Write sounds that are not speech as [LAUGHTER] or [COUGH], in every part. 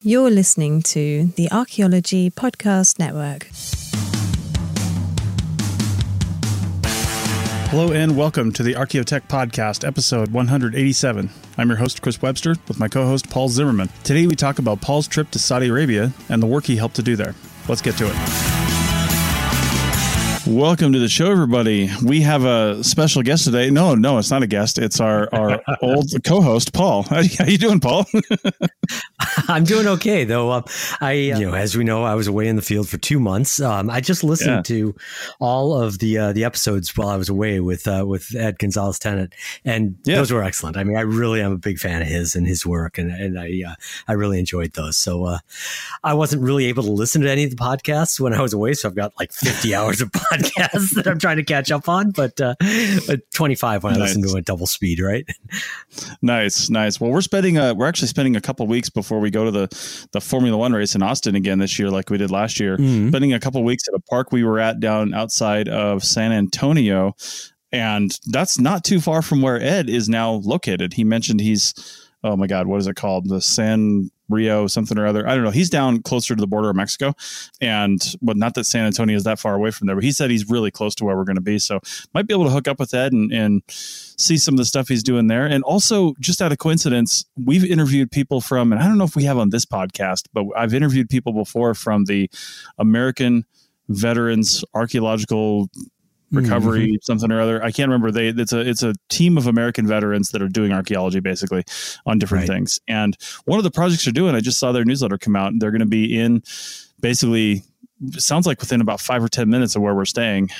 You're listening to the Archaeology Podcast Network. Hello and welcome to the Archaeotech Podcast, episode 187. I'm your host, Chris Webster, with my co host, Paul Zimmerman. Today we talk about Paul's trip to Saudi Arabia and the work he helped to do there. Let's get to it. Welcome to the show, everybody. We have a special guest today. No, no, it's not a guest. It's our our [LAUGHS] old co-host, Paul. How, [LAUGHS] how you doing, Paul? [LAUGHS] I'm doing okay, though. Um, I, you know, as we know, I was away in the field for two months. Um, I just listened yeah. to all of the uh, the episodes while I was away with uh, with Ed Gonzalez Tennant, and yeah. those were excellent. I mean, I really am a big fan of his and his work, and and I uh, I really enjoyed those. So uh, I wasn't really able to listen to any of the podcasts when I was away, so I've got like 50 hours of podcasts podcasts that I'm trying to catch up on, but, uh, 25 when nice. I listen to a double speed, right? nice, nice. Well, we're spending a, we're actually spending a couple weeks before we go to the the Formula One race in Austin again this year, like we did last year. Mm-hmm. Spending a couple weeks at a park we were at down outside of San Antonio, and that's not too far from where Ed is now located. He mentioned he's oh my god, what is it called? The San Rio something or other. I don't know. He's down closer to the border of Mexico, and but not that San Antonio is that far away from there. But he said he's really close to where we're going to be, so might be able to hook up with Ed and, and see some of the stuff he's doing there. And also, just out of coincidence, we've interviewed people from, and I don't know if we have on this podcast, but I've interviewed people before from the American Veterans Archaeological recovery mm-hmm. something or other. I can't remember. They it's a it's a team of american veterans that are doing archaeology basically on different right. things. And one of the projects they're doing i just saw their newsletter come out. They're going to be in basically sounds like within about five or ten minutes of where we're staying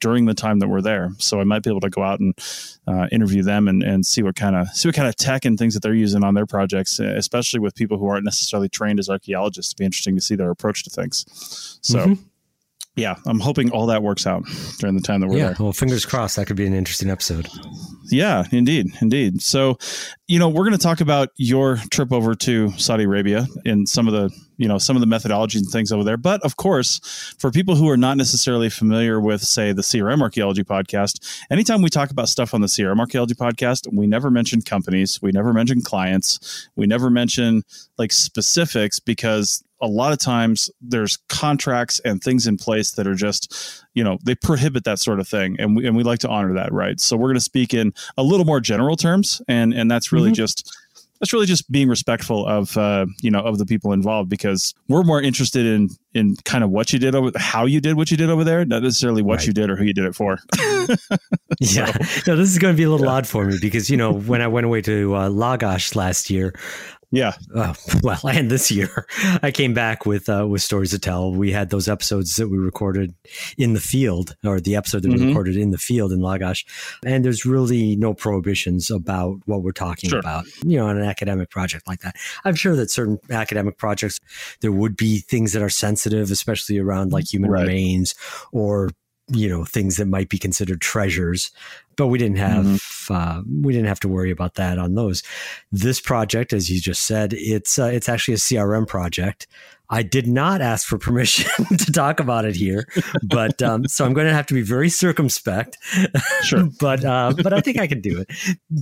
during the time that we're there. So i might be able to go out and uh, interview them and, and see what kind of see what kind of tech and things that they're using on their projects especially with people who aren't necessarily trained as archaeologists. It'd be interesting to see their approach to things. So mm-hmm yeah, I'm hoping all that works out during the time that we're yeah, there. Well, fingers crossed. That could be an interesting episode. Yeah, indeed, indeed. So, you know, we're going to talk about your trip over to Saudi Arabia and some of the, you know, some of the methodologies and things over there. But of course, for people who are not necessarily familiar with, say, the CRM Archaeology podcast, anytime we talk about stuff on the CRM Archaeology podcast, we never mention companies, we never mention clients, we never mention like specifics because a lot of times there's contracts and things in place that are just you know they prohibit that sort of thing and we, and we like to honor that right so we're going to speak in a little more general terms and and that's really mm-hmm. just that's really just being respectful of uh, you know of the people involved because we're more interested in in kind of what you did over how you did what you did over there not necessarily what right. you did or who you did it for [LAUGHS] [LAUGHS] yeah no this is going to be a little yeah. odd for me because you know when i went away to uh, lagash last year yeah. Uh, [LAUGHS] well, and this year I came back with uh, with stories to tell. We had those episodes that we recorded in the field, or the episode that mm-hmm. we recorded in the field in Lagash, and there's really no prohibitions about what we're talking sure. about. You know, on an academic project like that, I'm sure that certain academic projects there would be things that are sensitive, especially around like human right. remains or you know things that might be considered treasures but we didn't have mm-hmm. uh, we didn't have to worry about that on those this project as you just said it's uh, it's actually a crm project I did not ask for permission [LAUGHS] to talk about it here, but um, so I'm going to have to be very circumspect. Sure, [LAUGHS] but uh, but I think I can do it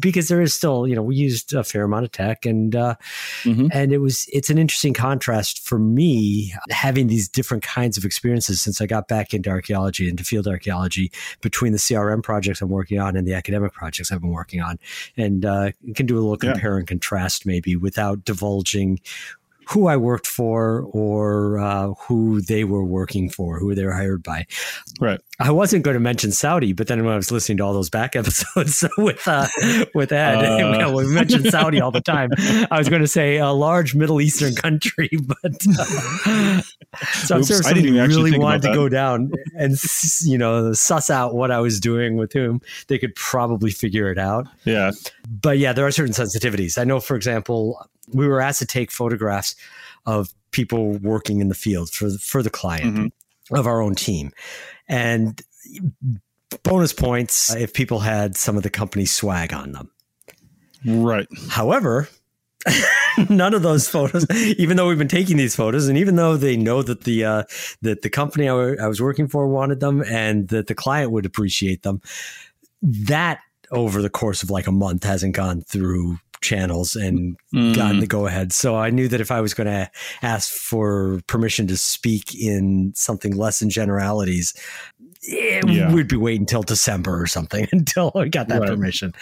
because there is still you know we used a fair amount of tech and uh, mm-hmm. and it was it's an interesting contrast for me having these different kinds of experiences since I got back into archaeology into field archaeology between the CRM projects I'm working on and the academic projects I've been working on, and uh, can do a little compare yeah. and contrast maybe without divulging who I worked for or uh, who they were working for, who they were hired by. Right. I wasn't going to mention Saudi, but then when I was listening to all those back [LAUGHS] episodes with uh, with Ed, [LAUGHS] uh, we mentioned Saudi all the time. I was going to say a large Middle Eastern country, [LAUGHS] but uh, so Oops, I'm sure somebody really wanted to go down and you know suss out what I was doing with whom. They could probably figure it out. Yeah. But yeah, there are certain sensitivities. I know, for example, we were asked to take photographs of people working in the field for for the client mm-hmm. of our own team, and bonus points if people had some of the company's swag on them. Right. However, [LAUGHS] none of those photos, even though we've been taking these photos, and even though they know that the uh, that the company I, w- I was working for wanted them, and that the client would appreciate them, that over the course of like a month hasn't gone through channels and mm. gotten the go ahead. So I knew that if I was going to ask for permission to speak in something less than generalities, it, yeah. we'd be waiting until December or something [LAUGHS] until I got that right. permission.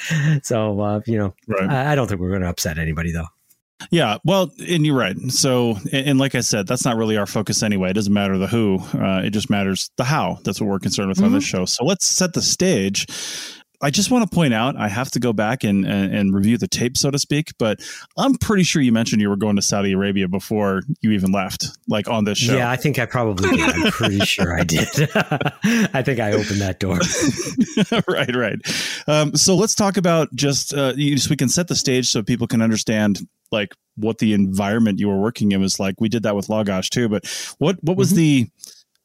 So, uh, you know, right. I, I don't think we're going to upset anybody though. Yeah, well, and you're right. So, and, and, like I said, that's not really our focus anyway. It doesn't matter the who; uh, it just matters the how. That's what we're concerned with mm-hmm. on this show. So let's set the stage. I just want to point out, I have to go back and, and, and, review the tape, so to speak, but I'm pretty sure you mentioned you were going to Saudi Arabia before you even left, like on this show. Yeah, I think I probably did. I'm pretty [LAUGHS] sure I did. [LAUGHS] I think I opened that door. [LAUGHS] right, right. Um, so let's talk about just, uh, so we can set the stage so people can understand like what the environment you were working in was like. We did that with Lagash too, but what, what was mm-hmm. the,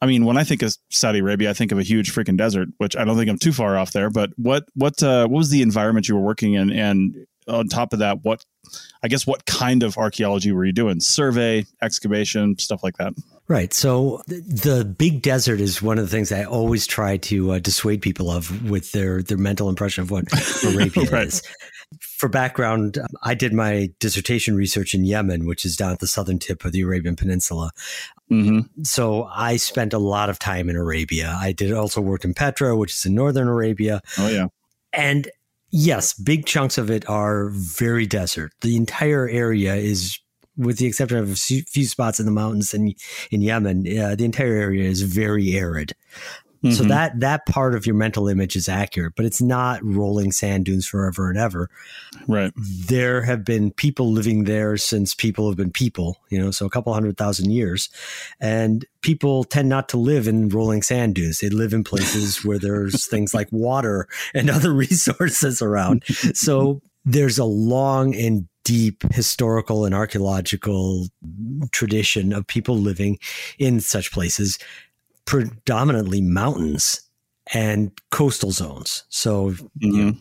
I mean, when I think of Saudi Arabia, I think of a huge freaking desert, which I don't think I'm too far off there. But what what uh, what was the environment you were working in, and on top of that, what I guess what kind of archaeology were you doing? Survey, excavation, stuff like that. Right. So the big desert is one of the things I always try to uh, dissuade people of with their their mental impression of what [LAUGHS] Arabia right. is. For background, I did my dissertation research in Yemen, which is down at the southern tip of the Arabian Peninsula. Mm-hmm. So I spent a lot of time in Arabia. I did also work in Petra, which is in northern Arabia. Oh yeah, and yes, big chunks of it are very desert. The entire area is, with the exception of a few spots in the mountains in in Yemen, uh, the entire area is very arid. Mm-hmm. So that that part of your mental image is accurate, but it's not rolling sand dunes forever and ever. Right. There have been people living there since people have been people, you know, so a couple hundred thousand years. And people tend not to live in rolling sand dunes. They live in places [LAUGHS] where there's things like water and [LAUGHS] other resources around. So there's a long and deep historical and archaeological tradition of people living in such places predominantly mountains and coastal zones. So mm-hmm. you know,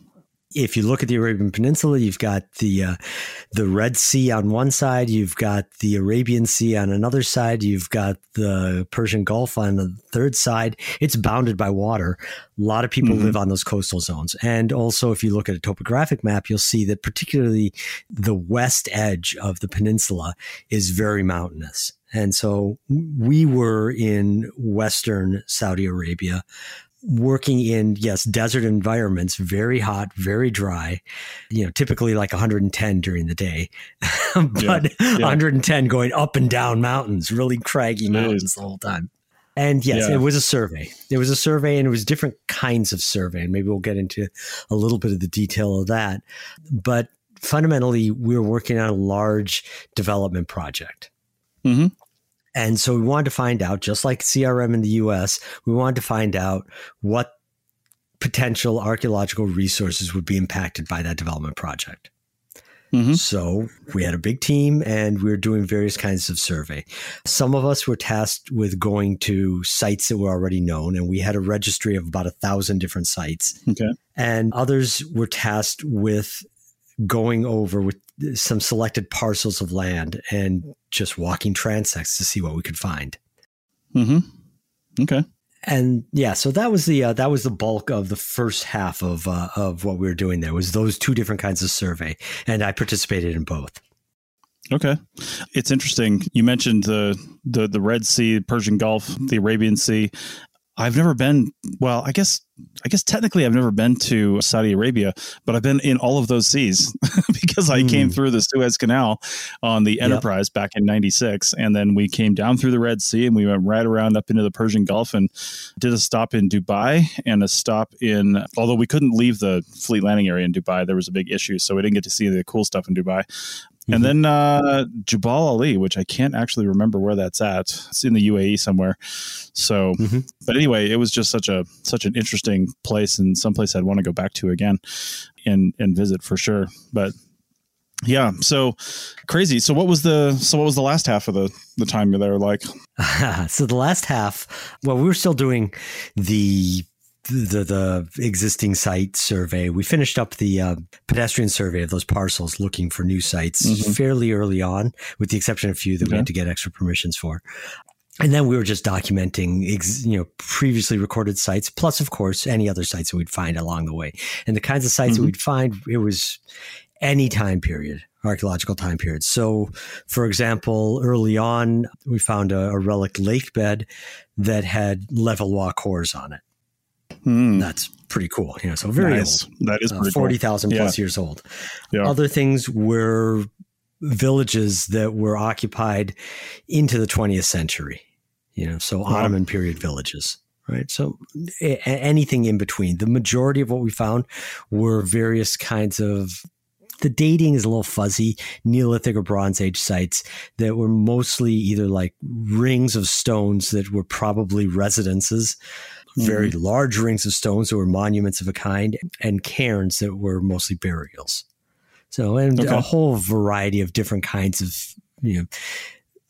if you look at the Arabian Peninsula, you've got the uh, the Red Sea on one side, you've got the Arabian Sea on another side, you've got the Persian Gulf on the third side. It's bounded by water. A lot of people mm-hmm. live on those coastal zones, and also if you look at a topographic map, you'll see that particularly the west edge of the peninsula is very mountainous. And so we were in Western Saudi Arabia working in, yes, desert environments, very hot, very dry, you know, typically like 110 during the day, [LAUGHS] but yeah, yeah. 110 going up and down mountains, really craggy mountains the whole time. And yes, yeah. it was a survey. It was a survey and it was different kinds of survey. And maybe we'll get into a little bit of the detail of that. But fundamentally, we were working on a large development project. Mm-hmm. And so we wanted to find out, just like CRM in the US, we wanted to find out what potential archaeological resources would be impacted by that development project. Mm-hmm. So we had a big team and we were doing various kinds of survey. Some of us were tasked with going to sites that were already known, and we had a registry of about a thousand different sites. Okay. And others were tasked with going over with some selected parcels of land and just walking transects to see what we could find. Hmm. Okay. And yeah, so that was the uh, that was the bulk of the first half of uh, of what we were doing. There was those two different kinds of survey, and I participated in both. Okay, it's interesting. You mentioned the the the Red Sea, Persian Gulf, the Arabian Sea. I've never been. Well, I guess I guess technically I've never been to Saudi Arabia, but I've been in all of those seas [LAUGHS] because I mm. came hmm. through the Suez Canal on the Enterprise yep. back in '96, and then we came down through the Red Sea and we went right around up into the Persian Gulf and did a stop in Dubai and a stop in. Although we couldn't leave the fleet landing area in Dubai, there was a big issue, so we didn't get to see the cool stuff in Dubai. And mm-hmm. then uh, Jebel Ali, which I can't actually remember where that's at. It's in the UAE somewhere. So, mm-hmm. but anyway, it was just such a such an interesting place and someplace I'd want to go back to again and and visit for sure. But yeah, so crazy. So what was the so what was the last half of the the time you're there like? [LAUGHS] so the last half, well, we were still doing the the, the existing site survey. We finished up the uh, pedestrian survey of those parcels looking for new sites mm-hmm. fairly early on, with the exception of a few that we had to get extra permissions for. And then we were just documenting, ex, you know, previously recorded sites, plus, of course, any other sites that we'd find along the way. And the kinds of sites mm-hmm. that we'd find, it was any time period, archaeological time period. So, for example, early on, we found a, a relic lake bed that had Levallois cores on it. Hmm. That's pretty cool. You know, so very nice. old. That is uh, forty thousand cool. plus yeah. years old. Yeah. Other things were villages that were occupied into the 20th century. You know, so Ottoman period villages right? So a- anything in between. The majority of what we found were various kinds of the dating is a little fuzzy, Neolithic or Bronze Age sites that were mostly either like rings of stones that were probably residences, mm-hmm. very large rings of stones that were monuments of a kind, and cairns that were mostly burials. So, and okay. a whole variety of different kinds of, you know,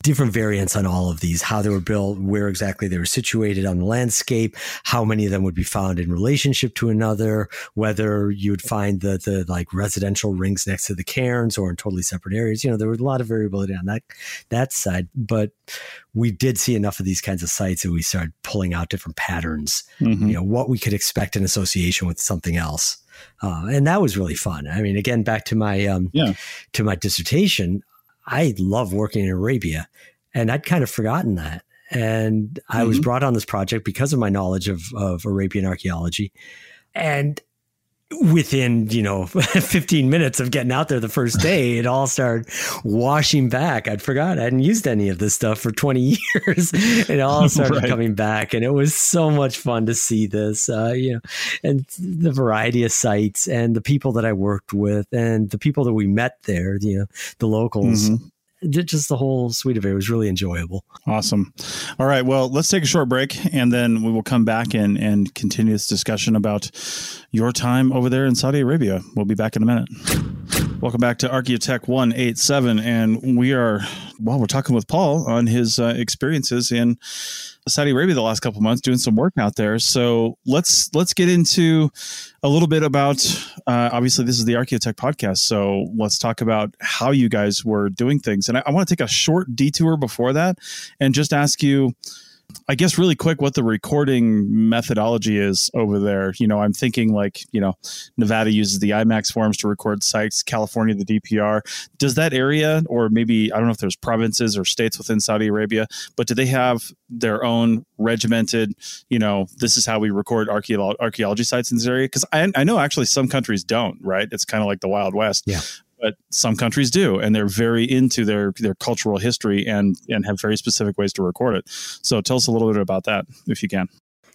different variants on all of these, how they were built, where exactly they were situated on the landscape, how many of them would be found in relationship to another, whether you would find the, the like residential rings next to the cairns or in totally separate areas. You know, there was a lot of variability on that, that side, but we did see enough of these kinds of sites that we started pulling out different patterns, mm-hmm. you know, what we could expect in association with something else. Uh, and that was really fun. I mean, again, back to my um, yeah. to my dissertation, I love working in Arabia. And I'd kind of forgotten that. And mm-hmm. I was mm-hmm. brought on this project because of my knowledge of, of Arabian archaeology. And within you know [LAUGHS] 15 minutes of getting out there the first day it all started washing back. I'd forgot. I hadn't used any of this stuff for 20 [LAUGHS] years. It all [LAUGHS] started right. coming back and it was so much fun to see this uh, you know and the variety of sites and the people that i worked with and the people that we met there you know the locals. Mm-hmm just the whole suite of it was really enjoyable. Awesome. All right. Well, let's take a short break and then we will come back and, and continue this discussion about your time over there in Saudi Arabia. We'll be back in a minute. Welcome back to Archaeotech 187. And we are, well, we're talking with Paul on his uh, experiences in Saudi Arabia the last couple months doing some work out there. So let's let's get into a little bit about. Uh, obviously, this is the Archaeotech podcast, so let's talk about how you guys were doing things. And I, I want to take a short detour before that, and just ask you I guess really quick what the recording methodology is over there. You know, I'm thinking like, you know, Nevada uses the IMACS forms to record sites, California the DPR. Does that area or maybe I don't know if there's provinces or states within Saudi Arabia, but do they have their own regimented, you know, this is how we record archaeology sites in this area? Cuz I, I know actually some countries don't, right? It's kind of like the Wild West. Yeah but some countries do and they're very into their their cultural history and and have very specific ways to record it so tell us a little bit about that if you can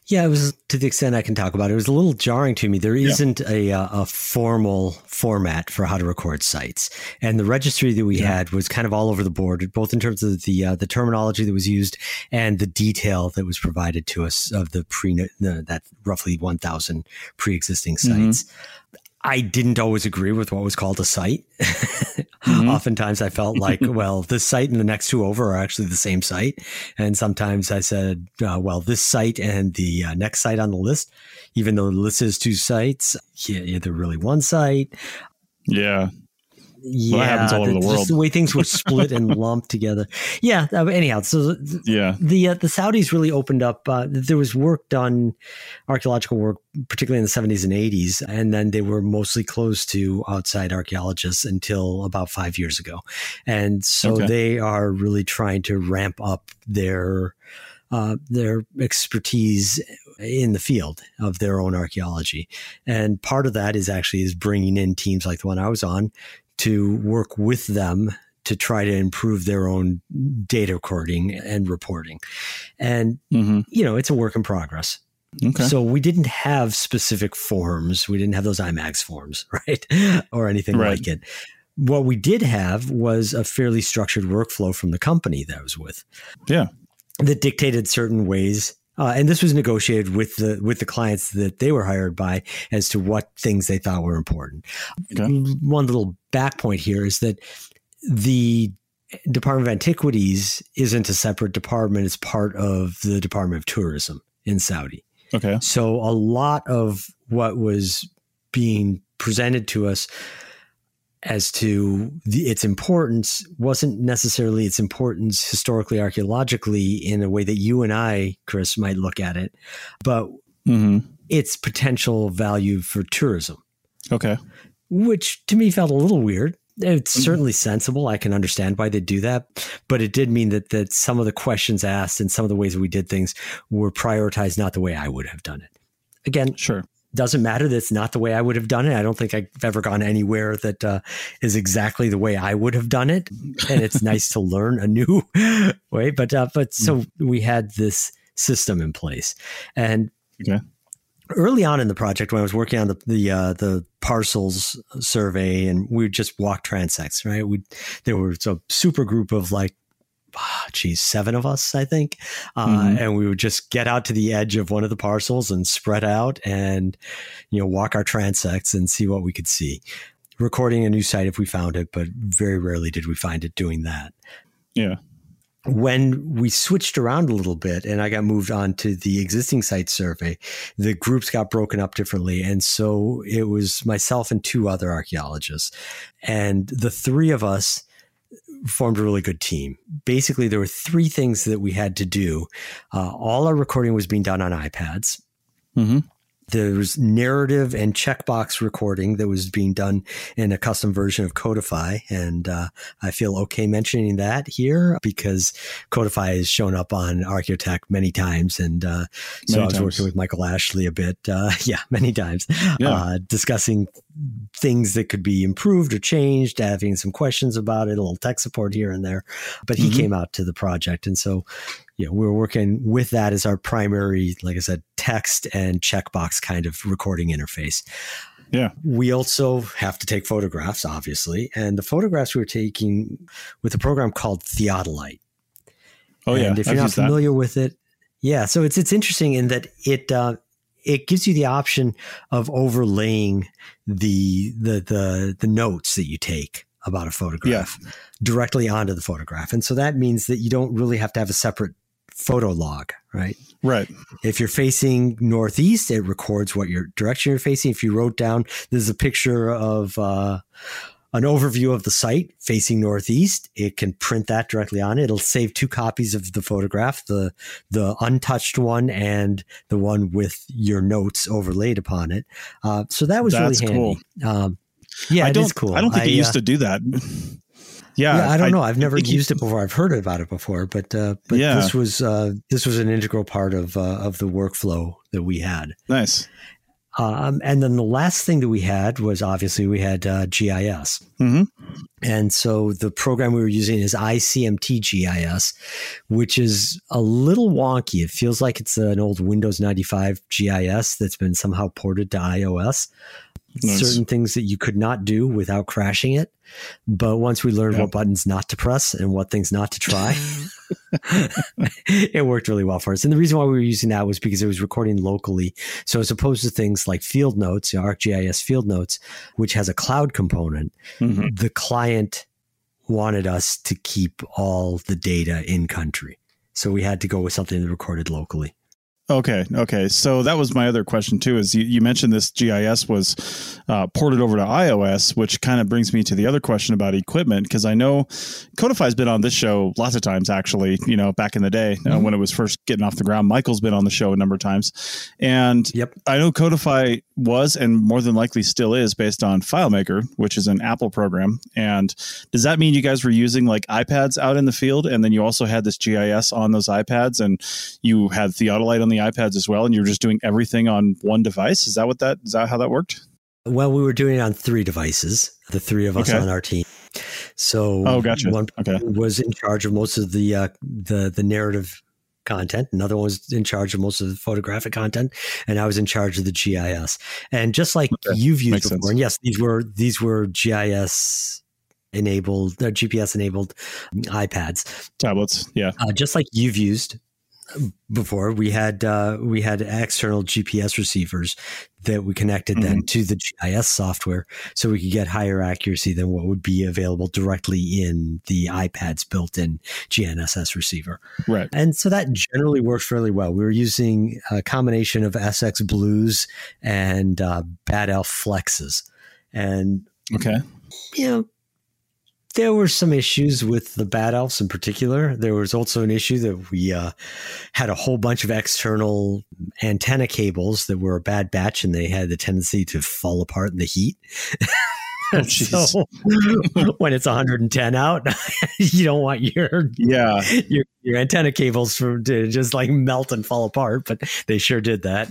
yeah, it was to the extent I can talk about it. It was a little jarring to me. There isn't yeah. a, uh, a formal format for how to record sites, and the registry that we yeah. had was kind of all over the board, both in terms of the uh, the terminology that was used and the detail that was provided to us of the pre the, that roughly one thousand pre existing mm-hmm. sites. Mm-hmm. I didn't always agree with what was called a site. [LAUGHS] mm-hmm. Oftentimes I felt like, [LAUGHS] well, this site and the next two over are actually the same site. And sometimes I said, uh, well, this site and the uh, next site on the list, even though the list is two sites, yeah, they're really one site. Yeah yeah, well, happens all over the, the world. Just the way things were split and [LAUGHS] lumped together. Yeah. Uh, anyhow, so yeah, the uh, the Saudis really opened up. Uh, there was work done, archaeological work, particularly in the seventies and eighties, and then they were mostly closed to outside archaeologists until about five years ago, and so okay. they are really trying to ramp up their uh, their expertise in the field of their own archaeology. And part of that is actually is bringing in teams like the one I was on to work with them to try to improve their own data recording and reporting. And, mm-hmm. you know, it's a work in progress. Okay. So we didn't have specific forms. We didn't have those IMACS forms, [LAUGHS] right? or anything right. like it. What we did have was a fairly structured workflow from the company that I was with. Yeah. That dictated certain ways uh, and this was negotiated with the with the clients that they were hired by as to what things they thought were important. Okay. One little back point here is that the Department of Antiquities isn't a separate department; it's part of the Department of Tourism in Saudi. Okay. So a lot of what was being presented to us as to the, its importance wasn't necessarily its importance historically archaeologically in a way that you and I, Chris, might look at it, but mm-hmm. its potential value for tourism. Okay. which to me felt a little weird. It's Mm-hmm. certainly sensible. I can understand why they do that, but it did mean that that some of the questions asked and some of the ways we did things were prioritized not the way I would have done it. Again, Sure. Doesn't matter that's not the way I would have done it. I don't think I've ever gone anywhere that uh, is exactly the way I would have done it, and it's [LAUGHS] nice to learn a new [LAUGHS] way. But uh, but so we had this system in place, and Okay. early on in the project when I was working on the the uh, the parcels survey, and we would just walk transects. Right, we there was a super group of like geez, seven of us, I think. Uh, Mhm. And we would just get out to the edge of one of the parcels and spread out and, you know, walk our transects and see what we could see. Recording a new site if we found it, but very rarely did we find it doing that. Yeah. When we switched around a little bit and I got moved on to the existing site survey, the groups got broken up differently. And so it was myself and two other archaeologists. And the three of us formed a really good team. Basically, there were three things that we had to do. Uh, all our recording was being done on iPads. Mm-hmm. There was narrative and checkbox recording that was being done in a custom version of Codifi. And uh, I feel okay mentioning that here because Codifi has shown up on Archaeotech many times. And uh, so Many I was times. working with Michael Ashley a bit. Uh, [LAUGHS] yeah, many times. Yeah. Uh, discussing things that could be improved or changed, having some questions about it, a little tech support here and there. But he Mhm. came out to the project. And so, you know, we're working with that as our primary, like I said, text and checkbox kind of recording interface. Yeah. We also have to take photographs, obviously. And the photographs we were taking with a program called Theodolite. Oh yeah. And if I've you're not used that. familiar with it, yeah. So it's it's interesting in that it uh, it gives you the option of overlaying the the the the notes that you take about a photograph directly onto the photograph, and so that means that you don't really have to have a separate photo log, right? Right. If you're facing northeast, it records what your direction you're facing. If you wrote down, this is a picture of uh, an overview of the site facing northeast, it can print that directly on it. It'll save two copies of the photograph, the the untouched one and the one with your notes overlaid upon it. Uh, so that was That's really handy. Um, yeah, I it don't. is cool. I don't think it uh, used to do that. Yeah. yeah, I don't know. I've never used it before. I've heard about it before, but uh, but Yeah. this was uh, this was an integral part of uh, of the workflow that we had. Nice. Um, and then the last thing that we had was obviously we had uh, GIS. hmm And so the program we were using is ICMT GIS, which is a little wonky. It feels like it's an old Windows 95 GIS that's been somehow ported to iOS. Nice. Certain things that you could not do without crashing it. But once we learned Yeah. what buttons not to press and what things not to try, [LAUGHS] it worked really well for us. And the reason why we were using that was because it was recording locally. So as opposed to things like field notes, you know, ArcGIS field notes, which has a cloud component, hmm the client wanted us to keep all the data in country. So we had to go with something that recorded locally. Okay. Okay. So that was my other question too. Is you, you mentioned this GIS was uh, ported over to iOS, which kind of brings me to the other question about equipment because I know Codifi's been on this show lots of times. Actually, you know, back in the day uh, Mhm. when it was first getting off the ground, Michael's been on the show a number of times, and Yep. I know Codifi was and more than likely still is based on FileMaker, which is an Apple program. And does that mean you guys were using like iPads out in the field, and then you also had this GIS on those iPads, and you had Theodolite on the iPads as well, and you were just doing everything on one device? Is that what that is that how that worked? Well, we were doing it on three devices, the three of us Okay. on our team. So Oh, gotcha. one Okay. was in charge of most of the uh, the the narrative content. Another one was in charge of most of the photographic content, and I was in charge of the GIS. And just like Okay. you've used Makes before, sense. and yes, these were these were GIS enabled, uh, GPS enabled iPads. Tablets, yeah. Uh, just like you've used before, we had uh, we had external GPS receivers that we connected then to the GIS software, so we could get higher accuracy than what would be available directly in the iPad's built-in GNSS receiver. Right. And so that generally works really well. We were using a combination of SX Blues and uh, Bad Elf Flexes, and Okay. you know, there were some issues with the bad elves in particular. There was also an issue that we uh, had a whole bunch of external antenna cables that were a bad batch and they had the tendency to fall apart in the heat. Oh, [LAUGHS] so [LAUGHS] when it's 110 out, [LAUGHS] you don't want your yeah your, your antenna cables for to just like melt and fall apart. But they sure did that.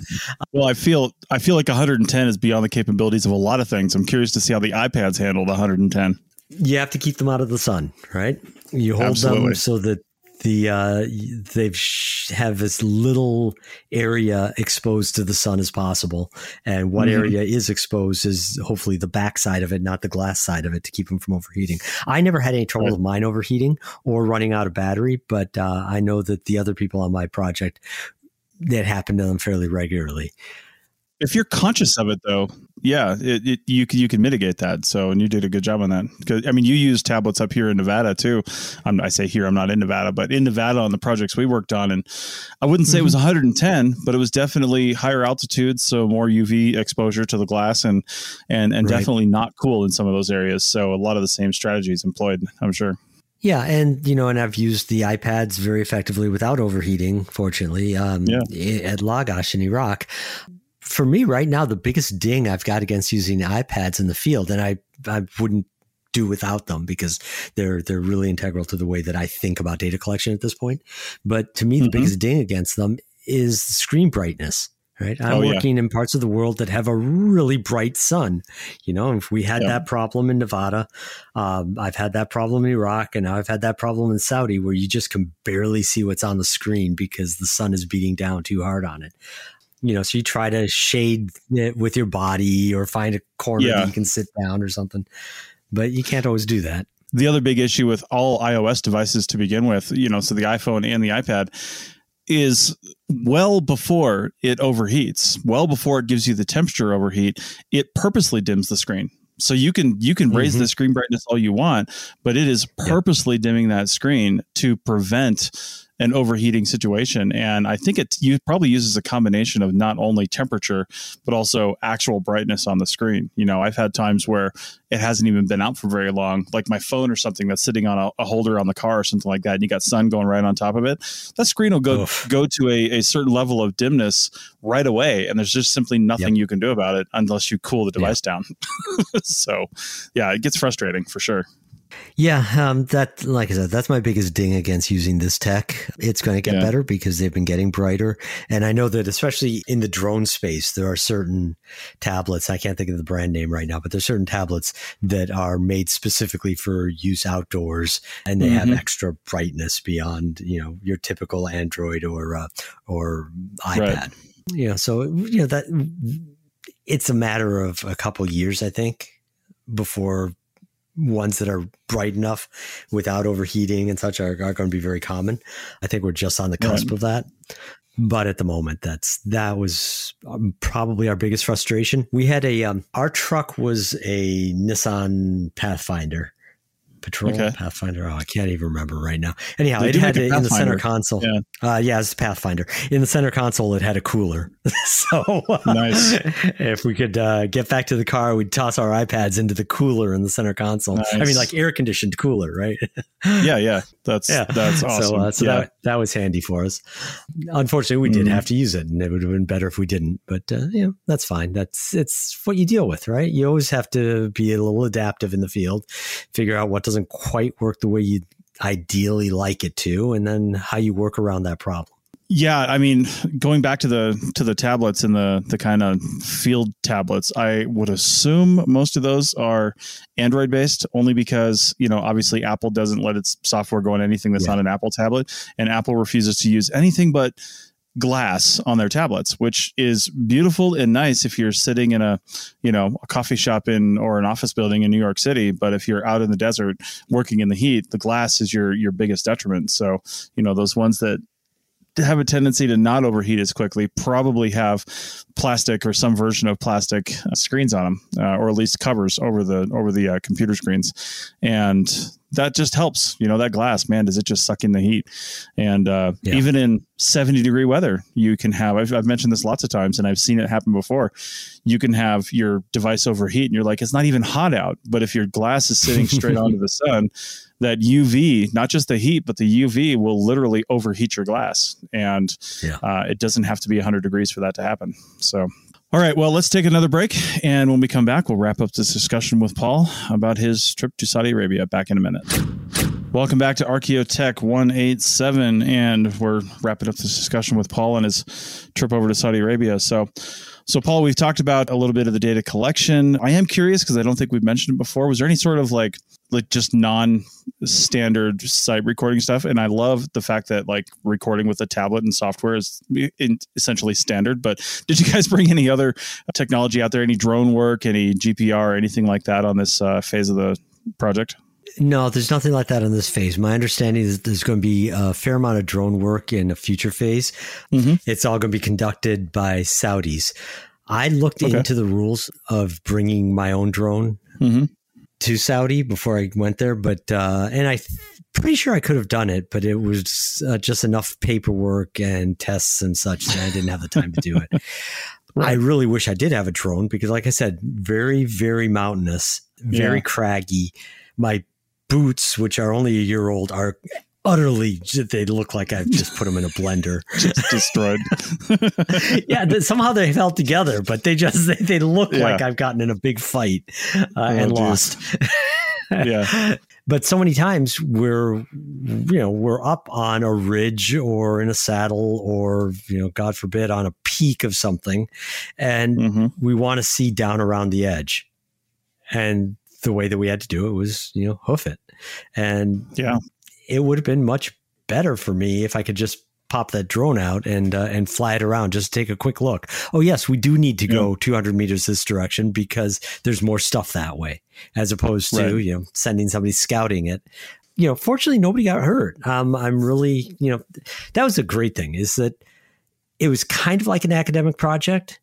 Well, I feel I feel like 110 is beyond the capabilities of a lot of things. I'm curious to see how the iPads handled 110. You have to keep them out of the sun, right? You hold Absolutely. them so that the uh, they've sh- have as little area exposed to the sun as possible, and what Mhm. area is exposed is hopefully the back side of it, not the glass side of it, to keep them from overheating. I never had any trouble with mine overheating or running out of battery, but uh, I know that the other people on my project that happened to them fairly regularly. If you're conscious of it, though, yeah, it, it, you can you can mitigate that. So, and you did a good job on that. 'Cause, I mean, you use tablets up here in Nevada too. I'm, I say here, I'm not in Nevada, but in Nevada on the projects we worked on, and I wouldn't say it was 110, but it was definitely higher altitude, so more UV exposure to the glass, and and and Right. definitely not cool in some of those areas. So, a lot of the same strategies employed, I'm sure. Yeah, and you know, and I've used the iPads very effectively without overheating. Fortunately, um, Yeah. at Lagash in Iraq. For me, right now, the biggest ding I've got against using iPads in the field, and I I wouldn't do without them because they're they're really integral to the way that I think about data collection at this point. But to me, the Mhm. biggest ding against them is screen brightness. Right, I'm Oh, yeah. working in parts of the world that have a really bright sun. You know, if we had Yeah. that problem in Nevada, um, I've had that problem in Iraq, and now I've had that problem in Saudi, where you just can barely see what's on the screen because the sun is beating down too hard on it. You know, so you try to shade it with your body or find a corner Yeah. that you can sit down or something, but you can't always do that. the other big issue with all iOS devices to begin with, you know, so the iPhone and the iPad is well before it overheats, well before it gives you the temperature overheat, it purposely dims the screen. So you can you can raise Mhm. the screen brightness all you want, but it is purposely dimming that screen to prevent an overheating situation. And I think it you probably uses a combination of not only temperature but also actual brightness on the screen. You know, I've had times where it hasn't even been out for very long, like my phone or something that's sitting on a, a holder on the car or something like that, and you got sun going right on top of it. That screen will go Oof. go to a, a certain level of dimness right away, and there's just simply nothing you can do about it unless you cool the device down. [LAUGHS] so, yeah, it gets frustrating for sure. Yeah, um, that like I said, that's my biggest ding against using this tech. It's going to get Yeah. better because they've been getting brighter, and I know that especially in the drone space, there are certain tablets. I can't think of the brand name right now, but there's certain tablets that are made specifically for use outdoors, and they have Mhm. extra brightness beyond you know your typical Android or uh, or iPad. Right. You know, so you know that it's a matter of a couple years, I think, before ones that are bright enough without overheating and such are, are going to be very common. I think we're just on the cusp of that. But at the moment, that's that was um, probably our biggest frustration. We had a um, our truck was a Nissan Pathfinder, Patrol Okay. Pathfinder. Oh, I can't even remember right now. Anyhow, They it had a in the center console. Yeah. Uh, yeah, it's Pathfinder. In the center console, it had a cooler. [LAUGHS] so Nice. [LAUGHS] if we could uh, get back to the car, we'd toss our iPads into the cooler in the center console. I mean, like air conditioned cooler, right? [LAUGHS] Yeah, yeah, that's yeah, that's awesome. So, uh, so yeah. that that was handy for us. Unfortunately, we did Mhm. have to use it, and it would have been better if we didn't. But uh, you know, that's fine. That's it's what you deal with, right? You always have to be a little adaptive in the field, figure out what doesn't quite work the way you ideally like it to, and then how you work around that problem. Yeah, I mean, going back to the to the tablets and the the kind of field tablets, I would assume most of those are Android based, only because you know obviously Apple doesn't let its software go on anything that's Yeah. not an Apple tablet, and Apple refuses to use anything but glass on their tablets which is beautiful and nice if you're sitting in a you know a coffee shop in or an office building in New York City but if you're out in the desert working in the heat the glass is your your biggest detriment. So you know those ones that have a tendency to not overheat as quickly probably have plastic or some version of plastic uh, screens on them uh, or at least covers over the over the uh, computer screens. And that just helps you know that glass man does it just suck in the heat. And uh, Yeah. even in 70 degree weather you can have I've, I've mentioned this lots of times and i've seen it happen before. You can have your device overheat and you're like it's not even hot out. But if your glass is sitting straight [LAUGHS] onto the sun that uv not just the heat but the uv will literally overheat your glass and Yeah. uh, it doesn't have to be 100 degrees for that to happen so All right, well, let's take another break. And when we come back, we'll wrap up this discussion with Paul about his trip to Saudi Arabia. Back in a minute. Welcome back to Archaeotech 187. And we're wrapping up this discussion with Paul and his trip over to Saudi Arabia. So, so Paul, we've talked about a little bit of the data collection. I am curious because I don't think we've mentioned it before. Was there any sort of like like just non-standard site recording stuff and i love the fact that like recording with a tablet and software is essentially standard but [LAUGHS] did you guys bring any other technology out there any drone work any gpr anything like that on this uh, phase of the project no, there's nothing like that in this phase. My understanding is there's going to be a fair amount of drone work in a future phase. Mm-hmm. It's all going to be conducted by Saudis. I looked okay. into the rules of bringing my own drone mm-hmm to Saudi before I went there, but uh, and I pretty sure I could have done it, but it was uh, just enough paperwork and tests and such that I didn't have the time to do it. [LAUGHS] right. I really wish I did have a drone because, like I said, very very mountainous, very yeah. craggy. My boots, which are only a year old, are utterly they look like I've just put them in a blender, [LAUGHS] just destroyed. [LAUGHS] yeah, somehow they held together, but they just they, they look yeah. like I've gotten in a big fight uh, oh, and geez. lost. [LAUGHS] yeah. But so many times we're, you know, we're up on a ridge or in a saddle or, you know, God forbid, on a peak of something, and mm-hmm. we want to see down around the edge. And the way that we had to do it was, you know, hoof it. And yeah, it would have been much better for me if I could just pop that drone out and uh, and fly it around just take a quick look. Oh yes, we do need to yeah. go 200 meters this direction because there's more stuff that way as opposed to right. you know sending somebody scouting it. You know, fortunately nobody got hurt. Um, I'm really you know that was a great thing is that it was kind of like an academic project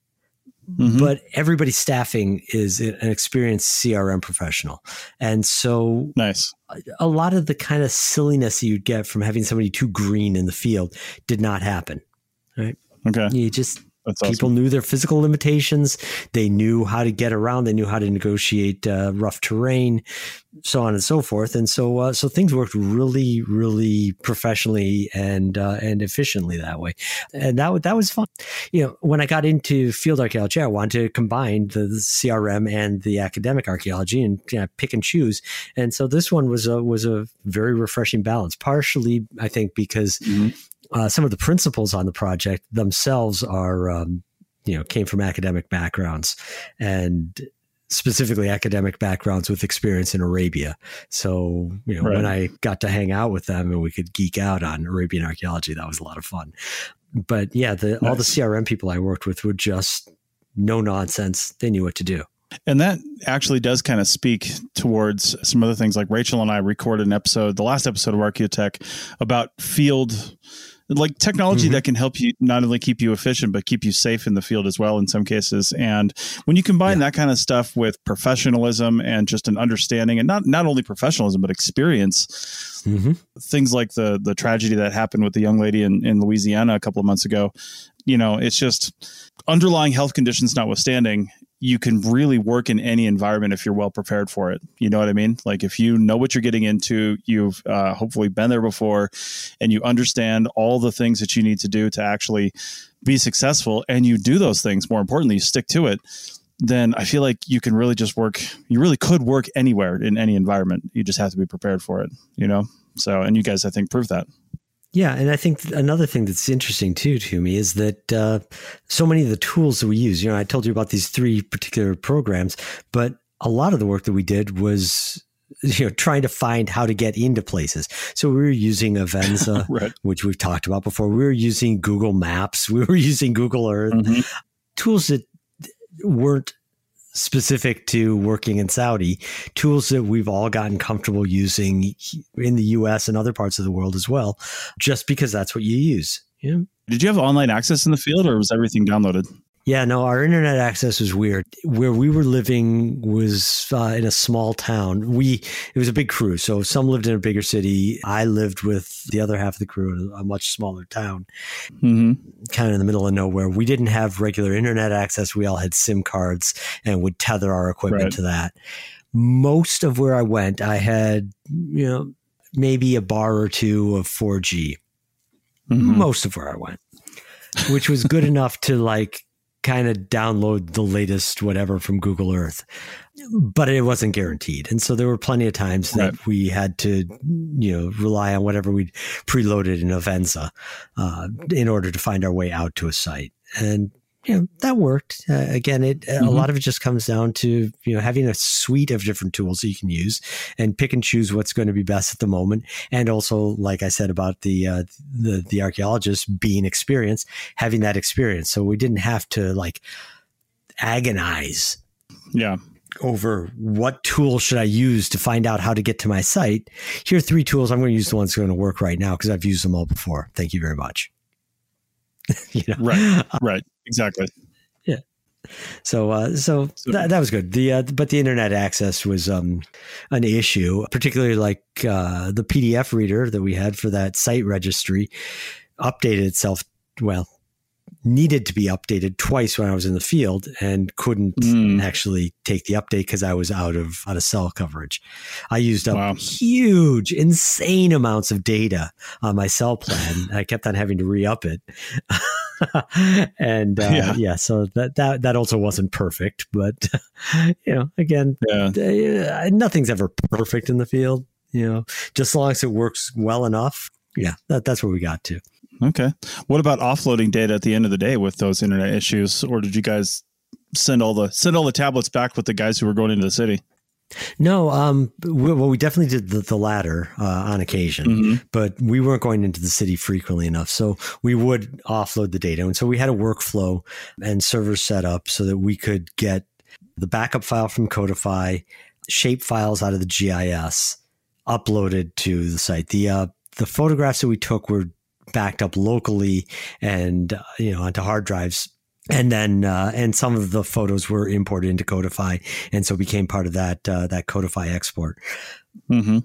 Mm-hmm. But everybody staffing is an experienced CRM professional. And so nice. A lot of the kind of silliness you'd get from having somebody too green in the field did not happen. Right. Okay. You just that's People awesome. knew their physical limitations. They knew how to get around. They knew how to negotiate uh, rough terrain, so on and so forth. And so, uh, so things worked really, really professionally and uh, and efficiently that way. And that that was fun. You know, when I got into field archaeology, I wanted to combine the, the CRM and the academic archaeology and you know, pick and choose. And so this one was a was a very refreshing balance. Partially, I think, because. Mm-hmm uh, some of the principals on the project themselves are, um, you know, came from academic backgrounds and specifically academic backgrounds with experience in Arabia. So, you know, right. when I got to hang out with them and we could geek out on Arabian archaeology, that was a lot of fun. But yeah, the, nice. all the CRM people I worked with were just no nonsense. They knew what to do. And that actually does kind of speak towards some other things. Like Rachel and I recorded an episode, the last episode of Archaeotech, about field like technology mm-hmm. that can help you not only keep you efficient but keep you safe in the field as well in some cases and when you combine yeah. that kind of stuff with professionalism and just an understanding and not not only professionalism but experience mm-hmm. things like the the tragedy that happened with the young lady in, in louisiana a couple of months ago you know it's just underlying health conditions notwithstanding you can really work in any environment if you're well prepared for it. You know what I mean? Like if you know what you're getting into, you've uh, hopefully been there before, and you understand all the things that you need to do to actually be successful, and you do those things. More importantly, you stick to it. Then I feel like you can really just work. You really could work anywhere in any environment. You just have to be prepared for it. You know. So, and you guys, I think, prove that. Yeah, and I think another thing that's interesting too to me is that uh, so many of the tools that we use. You know, I told you about these three particular programs, but a lot of the work that we did was [LAUGHS] you know trying to find how to get into places. So we were using Avenza, [LAUGHS] right. which we've talked about before. We were using Google Maps. [LAUGHS] We were using Google Earth, mm-hmm. tools that weren't specific to working in Saudi, tools that we've all gotten comfortable using in the US and other parts of the world as well, just because that's what you use. Yeah. Did you have online access in the field or was everything downloaded? Yeah, no, our internet access was weird. Where we were living was uh, in a small town. We it was a big crew, so some lived in a bigger city. I lived with the other half of the crew in a much smaller town, mm-hmm. kind of in the middle of nowhere. We didn't have regular internet access. We all had SIM cards and would tether our equipment right. to that. Most of where I went, I had you know maybe a bar or two of 4G. Mm-hmm. Most of where I went, which was good [LAUGHS] enough to like kind of download the latest whatever from Google Earth, but it wasn't guaranteed. And so there were plenty of times that right. we had to, you know, rely on whatever we'd preloaded in Avenza uh, in order to find our way out to a site. And you know that worked uh, again it mm-hmm. a lot of it just comes down to you know having a suite of different tools that you can use and pick and choose what's going to be best at the moment and also like i said about the uh, the the archaeologist being experienced having that experience so we didn't have to like agonize yeah over what tool should I use to find out how to get to my site. Here are three tools. I'm going to use the ones that are going to work right now because I've used them all before. Thank you very much. [LAUGHS] you know? Right. Right. Exactly. Yeah. So, uh, so, so that, that was good. The uh, but the internet access was um, an issue, particularly like uh, the PDF reader that we had for that site registry updated itself. Well, needed to be updated twice when I was in the field and couldn't mm. actually take the update because I was out of out of cell coverage. I used up wow. huge, insane amounts of data on my cell plan. I kept on having to re up it. [LAUGHS] [LAUGHS] and uh, yeah. yeah. so that that that also wasn't perfect, but [LAUGHS] you know, again, yeah. uh, nothing's ever perfect in the field. You know, just as long as it works well enough. Yeah, that, that's where we got to. Okay. What about offloading data at the end of the day with those internet issues, or did you guys send all the send all the tablets back with the guys who were going into the city? No, um, we, well, we definitely did the, the latter uh, on occasion, mm-hmm. but we weren't going into the city frequently enough. So we would offload the data. And so we had a workflow and server set up so that we could get the backup file from Codifi, shape files out of the GIS, uploaded to the site. The uh, the photographs that we took were backed up locally and uh, you know onto hard drives and then uh, and some of the photos were imported into Codifi, and so became part of that uh, that Codifi export. Mm-hmm.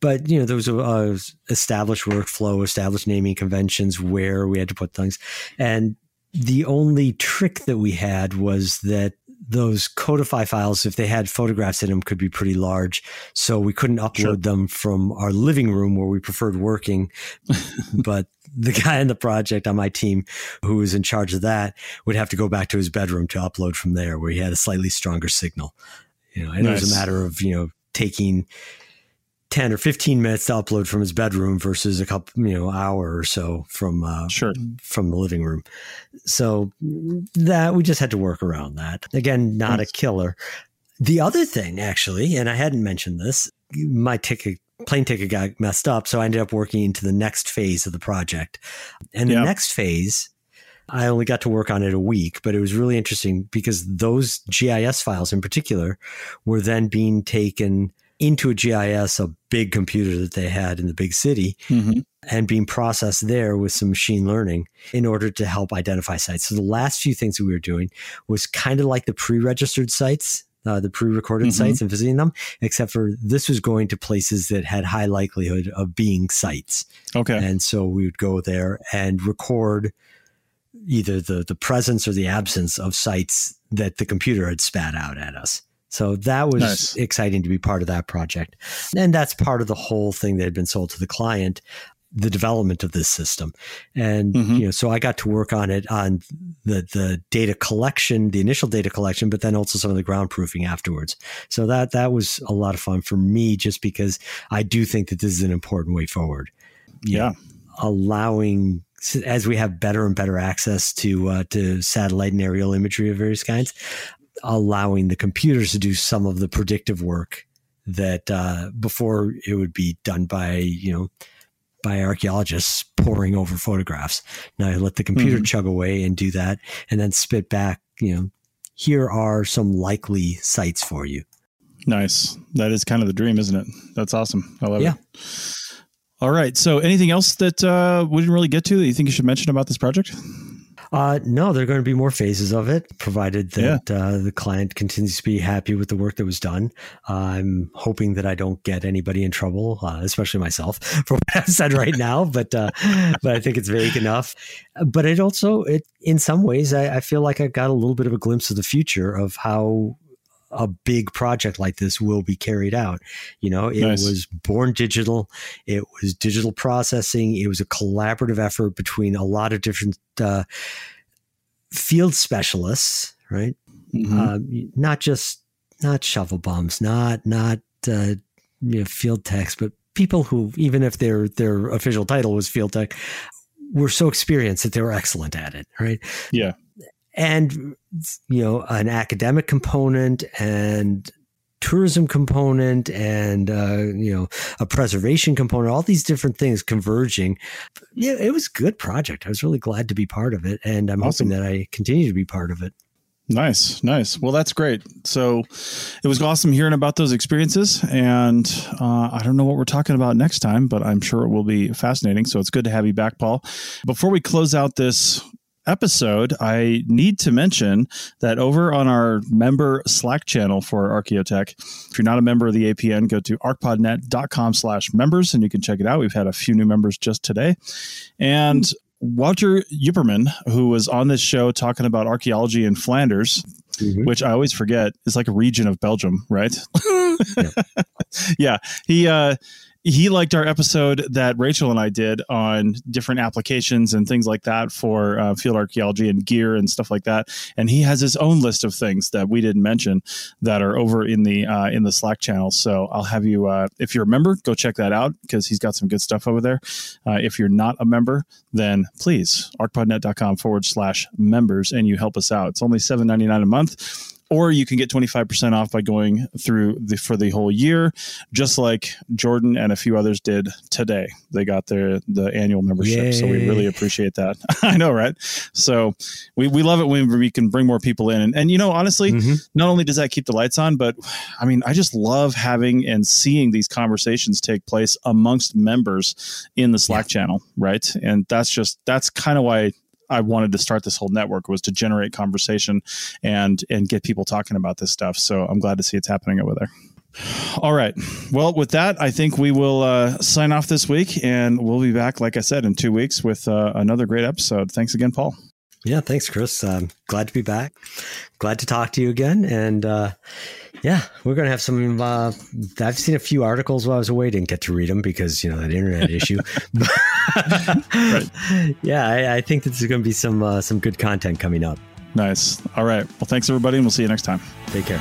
But you know there was a, a, established workflow, established naming conventions where we had to put things, and the only trick that we had was that those Codifi files, if they had photographs in them, could be pretty large. So we couldn't upload sure. them from our living room where we preferred working. [LAUGHS] but the guy in the project on my team who was in charge of that would have to go back to his bedroom to upload from there where he had a slightly stronger signal. You know, and nice. it was a matter of, you know, taking 10 or 15 minutes to upload from his bedroom versus a couple, you know, hour or so from, uh, sure. from the living room. So that we just had to work around that. Again, not a killer. The other thing, actually, and I hadn't mentioned this, my ticket plane ticket got messed up. So I ended up working into the next phase of the project. And the yep. next phase, I only got to work on it a week, but it was really interesting because those GIS files in particular were then being taken into a GIS, a big computer that they had in the big city, mm-hmm. and being processed there with some machine learning in order to help identify sites. So the last few things that we were doing was kind of like the pre-registered sites. Uh, the pre-recorded mm-hmm. sites and visiting them, except for this was going to places that had high likelihood of being sites. Okay, and so we would go there and record either the the presence or the absence of sites that the computer had spat out at us. So that was nice. exciting to be part of that project. And that's part of the whole thing that had been sold to the client, the development of this system. And mm-hmm. you know, so I got to work on it on the the data collection, the initial data collection, but then also some of the ground proofing afterwards. So that that was a lot of fun for me just because I do think that this is an important way forward. You yeah. Know, allowing as we have better and better access to uh, to satellite and aerial imagery of various kinds, allowing the computers to do some of the predictive work that uh, before it would be done by you know by archaeologists poring over photographs. Now I let the computer mm-hmm. chug away and do that, and then spit back. You know, here are some likely sites for you. Nice. That is kind of the dream, isn't it? That's awesome. I love yeah. it. All right. So, anything else that uh, we didn't really get to that you think you should mention about this project? Uh, no, there are going to be more phases of it, provided that yeah. uh, the client continues to be happy with the work that was done. Uh, I'm hoping that I don't get anybody in trouble, uh, especially myself, [LAUGHS] for what I've said right now. But uh, but I think it's vague enough. But it also, it in some ways, I, I feel like I got a little bit of a glimpse of the future of how a big project like this will be carried out. You know, it nice. was born digital. It was digital processing. It was a collaborative effort between a lot of different uh, field specialists, right? Mm-hmm. Uh, not just not shovel bums, not not uh, you know, field techs, but people who, even if their their official title was field tech, were so experienced that they were excellent at it, right? Yeah. And you know, an academic component and tourism component and uh, you know a preservation component all these different things converging yeah it was a good project i was really glad to be part of it and i'm awesome. hoping that i continue to be part of it Nice, nice. Well, that's great. So it was awesome hearing about those experiences. And uh, I don't know what we're talking about next time, but I'm sure it will be fascinating. So it's good to have you back, Paul. Before we close out this episode, I need to mention that over on our member Slack channel for Archaeotech, if you're not a member of the APN, go to archpodnet.com slash members and you can check it out. We've had a few new members just today. And Walter Ypperman, who was on this show talking about archaeology in Flanders, mm-hmm. which I always forget is like a region of Belgium, right? [LAUGHS] yeah. [LAUGHS] yeah. He uh he liked our episode that Rachel and I did on different applications and things like that for uh, field archaeology and gear and stuff like that. And he has his own list of things that we didn't mention that are over in the uh, in the Slack channel. So I'll have you, uh, if you're a member, go check that out because he's got some good stuff over there. Uh, if you're not a member, then please archpodnet.com forward slash members and you help us out. It's only seven ninety nine a month or you can get 25% off by going through the for the whole year just like jordan and a few others did today they got their the annual membership Yay. so we really appreciate that [LAUGHS] i know right so we, we love it when we can bring more people in and, and you know honestly mm-hmm. not only does that keep the lights on but i mean i just love having and seeing these conversations take place amongst members in the slack yeah. channel right and that's just that's kind of why I wanted to start this whole network was to generate conversation and and get people talking about this stuff. So I'm glad to see it's happening over there. All right. Well, with that, I think we will uh, sign off this week, and we'll be back, like I said, in two weeks with uh, another great episode. Thanks again, Paul. Yeah, thanks, Chris. Um, glad to be back. Glad to talk to you again. And uh, yeah, we're going to have some. Uh, I've seen a few articles while I was away. Didn't get to read them because you know that internet issue. right. [LAUGHS] [LAUGHS] Yeah, I, I, think there's going to be some uh, some good content coming up. Nice. All right. Well, thanks everybody, and we'll see you next time. Take care.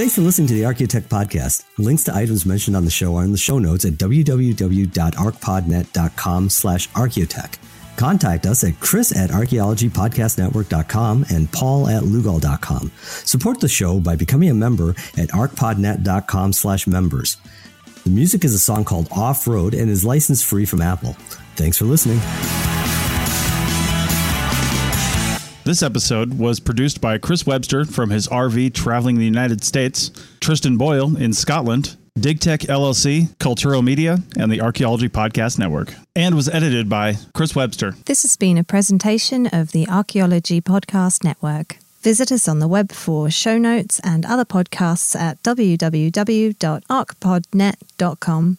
Thanks for listening to the Archaeotech podcast. Links to items mentioned on the show are in the show notes at www.archpodnet.com slash archaeotech. Contact us at chris at archaeologypodcastnetwork.com and paul at lugal.com. Support the show by becoming a member at archpodnet.com slash members. The music is a song called Off Road and is license free from Apple. Thanks for listening. This episode was produced by Chris Webster from his RV traveling the United States, Tristan Boyle in Scotland, DigTech LLC, Cultural Media, and the Archaeology Podcast Network, and was edited by Chris Webster. This has been a presentation of the Archaeology Podcast Network. Visit us on the web for show notes and other podcasts at www.archpodnet.com.